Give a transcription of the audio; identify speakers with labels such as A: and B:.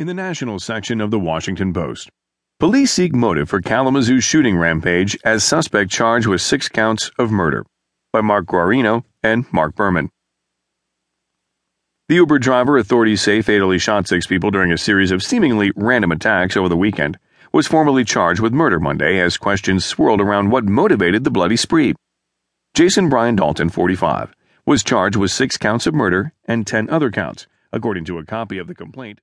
A: In the national section of the Washington Post, police seek motive for Kalamazoo shooting rampage as suspect charged with six counts of murder. By Mark Guarino and Mark Berman. The Uber driver authorities say fatally shot six people during a series of seemingly random attacks over the weekend was formally charged with murder Monday as questions swirled around what motivated the bloody spree. Jason Brian Dalton, 45, was charged with six counts of murder and 10 other counts, according to a copy of the complaint